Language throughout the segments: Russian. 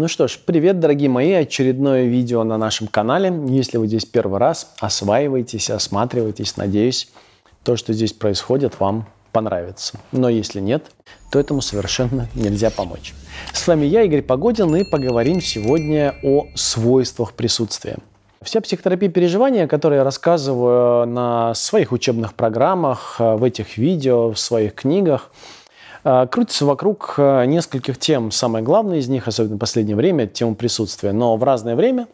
Ну что ж, привет, дорогие мои, очередное видео на нашем канале. Если вы здесь первый раз, осваивайтесь, осматривайтесь. Надеюсь, то, что здесь происходит, вам понравится. Но если нет, то этому совершенно нельзя помочь. С вами я, Игорь Погодин, и поговорим сегодня о свойствах присутствия. Вся психотерапия переживания, которую я рассказываю на своих учебных программах, в этих видео, в своих книгах – крутится вокруг а, нескольких тем. Самое главное из них, особенно в последнее время, тема присутствия. Но в разное время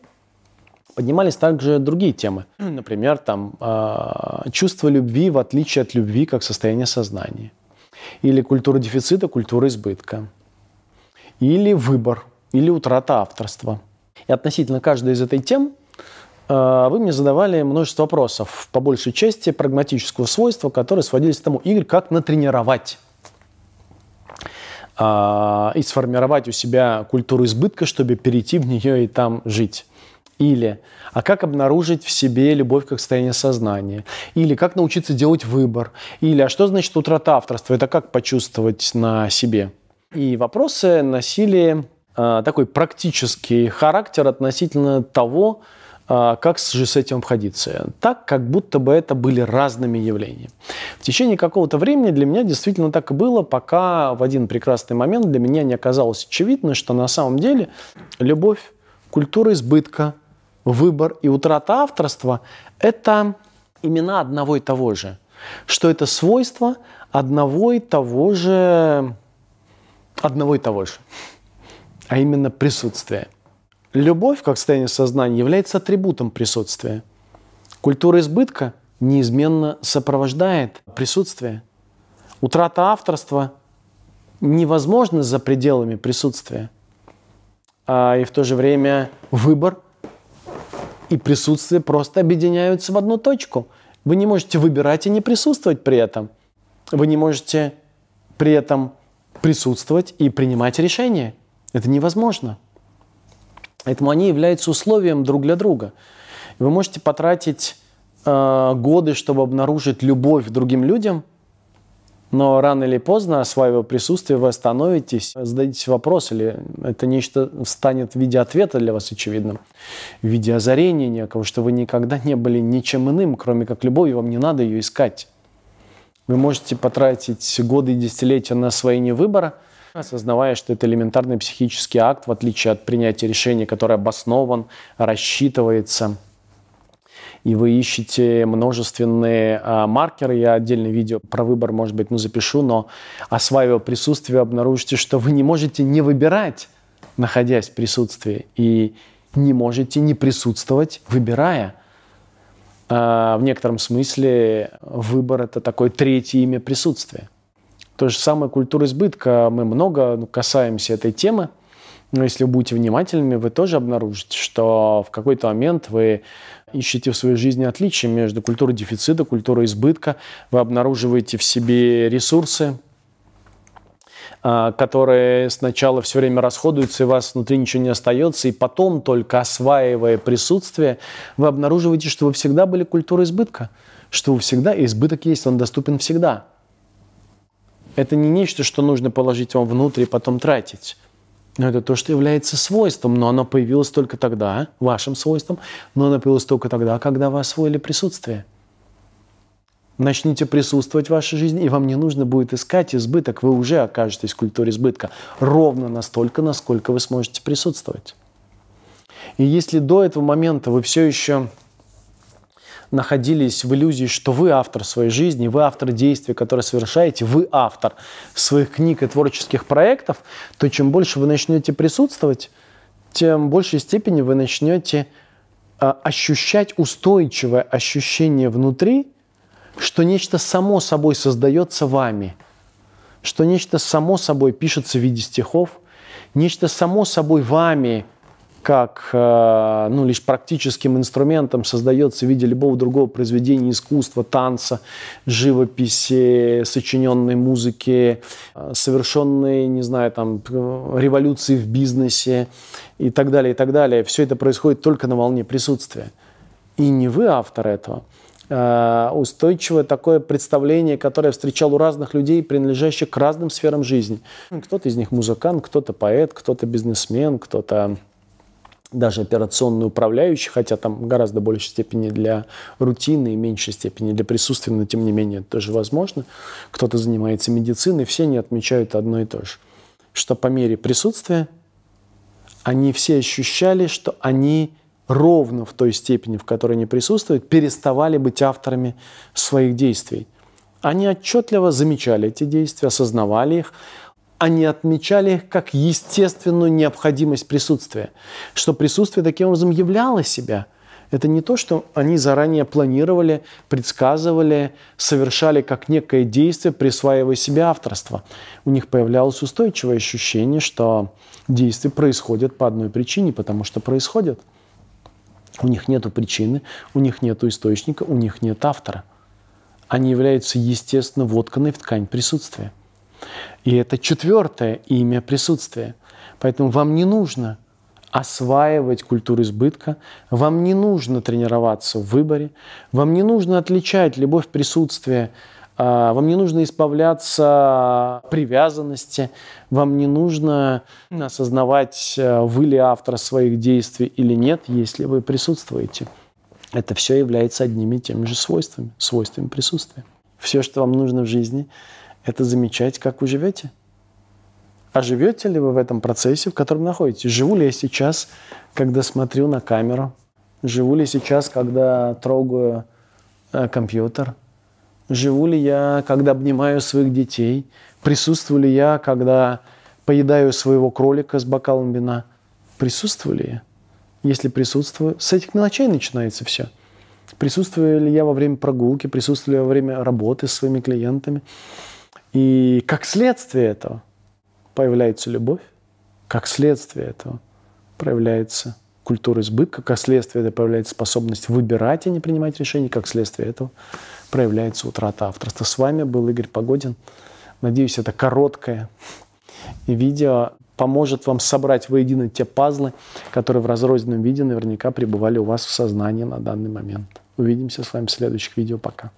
поднимались также другие темы. Например, там, а, чувство любви в отличие от любви как состояние сознания. Или культура дефицита, культура избытка. Или выбор, или утрата авторства. И относительно каждой из этой тем вы мне задавали множество вопросов, по большей части прагматического свойства, которые сводились к тому, Игорь, как натренировать а, и сформировать у себя культуру избытка, чтобы перейти в нее и там жить. Или, а как обнаружить в себе любовь как состояние сознания? Или как научиться делать выбор? Или, а что значит утрата авторства? Это как почувствовать на себе? И вопросы носили э, такой практический характер относительно того, а, как же с этим обходиться? Так, как будто бы это были разными явлениями. В течение какого-то времени для меня действительно так и было, пока в один прекрасный момент для меня не оказалось очевидно, что на самом деле любовь, культура избытка, выбор и утрата авторства – это имена одного и того же. Что это свойства одного и того же, одного и того же, а именно присутствие – Любовь, как состояние сознания, является атрибутом присутствия. Культура избытка неизменно сопровождает присутствие. Утрата авторства невозможна за пределами присутствия. А и в то же время выбор и присутствие просто объединяются в одну точку. Вы не можете выбирать и не присутствовать при этом. Вы не можете при этом присутствовать и принимать решения. Это невозможно. Поэтому они являются условием друг для друга. Вы можете потратить э, годы, чтобы обнаружить любовь к другим людям, но рано или поздно, осваивая присутствие, вы остановитесь, зададите вопрос, или это нечто станет в виде ответа для вас очевидным, в виде озарения некого, что вы никогда не были ничем иным, кроме как любовью, вам не надо ее искать. Вы можете потратить годы и десятилетия на освоение выбора – осознавая, что это элементарный психический акт, в отличие от принятия решения, которое обоснован, рассчитывается, и вы ищете множественные а, маркеры. Я отдельное видео про выбор, может быть, ну, запишу, но осваивая присутствие, обнаружите, что вы не можете не выбирать, находясь в присутствии, и не можете не присутствовать, выбирая. А, в некотором смысле выбор – это такое третье имя присутствия. То же самое культура избытка. Мы много касаемся этой темы. Но если вы будете внимательными, вы тоже обнаружите, что в какой-то момент вы ищете в своей жизни отличия между культурой дефицита, культурой избытка. Вы обнаруживаете в себе ресурсы, а, которые сначала все время расходуются, и у вас внутри ничего не остается, и потом, только осваивая присутствие, вы обнаруживаете, что вы всегда были культурой избытка, что вы всегда, и избыток есть, он доступен всегда – это не нечто, что нужно положить вам внутрь и потом тратить. Но это то, что является свойством, но оно появилось только тогда, вашим свойством, но оно появилось только тогда, когда вы освоили присутствие. Начните присутствовать в вашей жизни, и вам не нужно будет искать избыток, вы уже окажетесь в культуре избытка ровно настолько, насколько вы сможете присутствовать. И если до этого момента вы все еще находились в иллюзии, что вы автор своей жизни, вы автор действий, которые совершаете, вы автор своих книг и творческих проектов, то чем больше вы начнете присутствовать, тем большей степени вы начнете а, ощущать устойчивое ощущение внутри, что нечто само собой создается вами, что нечто само собой пишется в виде стихов, нечто само собой вами как э, ну, лишь практическим инструментом создается в виде любого другого произведения искусства, танца, живописи, сочиненной музыки, э, совершенной, не знаю, там, революции в бизнесе и так далее, и так далее. Все это происходит только на волне присутствия. И не вы автор этого, э, устойчивое такое представление, которое я встречал у разных людей, принадлежащих к разным сферам жизни. Кто-то из них музыкант, кто-то поэт, кто-то бизнесмен, кто-то даже операционный управляющий, хотя там гораздо большей степени для рутины и меньшей степени для присутствия, но тем не менее это тоже возможно. Кто-то занимается медициной, все они отмечают одно и то же, что по мере присутствия они все ощущали, что они ровно в той степени, в которой они присутствуют, переставали быть авторами своих действий. Они отчетливо замечали эти действия, осознавали их, они отмечали как естественную необходимость присутствия, что присутствие таким образом являло себя. Это не то, что они заранее планировали, предсказывали, совершали как некое действие, присваивая себе авторство. У них появлялось устойчивое ощущение, что действия происходят по одной причине, потому что происходят. У них нет причины, у них нет источника, у них нет автора. Они являются естественно вотканной в ткань присутствия. И это четвертое имя присутствия. Поэтому вам не нужно осваивать культуру избытка, вам не нужно тренироваться в выборе, вам не нужно отличать любовь присутствия, а, вам не нужно избавляться привязанности, вам не нужно осознавать, э, вы ли автор своих действий или нет, если вы присутствуете. Это все является одними и теми же свойствами, свойствами присутствия. Все, что вам нужно в жизни, это замечать, как вы живете. А живете ли вы в этом процессе, в котором находитесь? Живу ли я сейчас, когда смотрю на камеру? Живу ли сейчас, когда трогаю э, компьютер? Живу ли я, когда обнимаю своих детей? Присутствую ли я, когда поедаю своего кролика с бокалом вина? Присутствую ли я? Если присутствую, с этих мелочей начинается все. Присутствую ли я во время прогулки, присутствую ли я во время работы с своими клиентами? И как следствие этого появляется любовь, как следствие этого проявляется культура избытка, как следствие этого появляется способность выбирать и не принимать решений, как следствие этого проявляется утрата авторства. С вами был Игорь Погодин. Надеюсь, это короткое видео поможет вам собрать воедино те пазлы, которые в разрозненном виде наверняка пребывали у вас в сознании на данный момент. Увидимся с вами в следующих видео. Пока.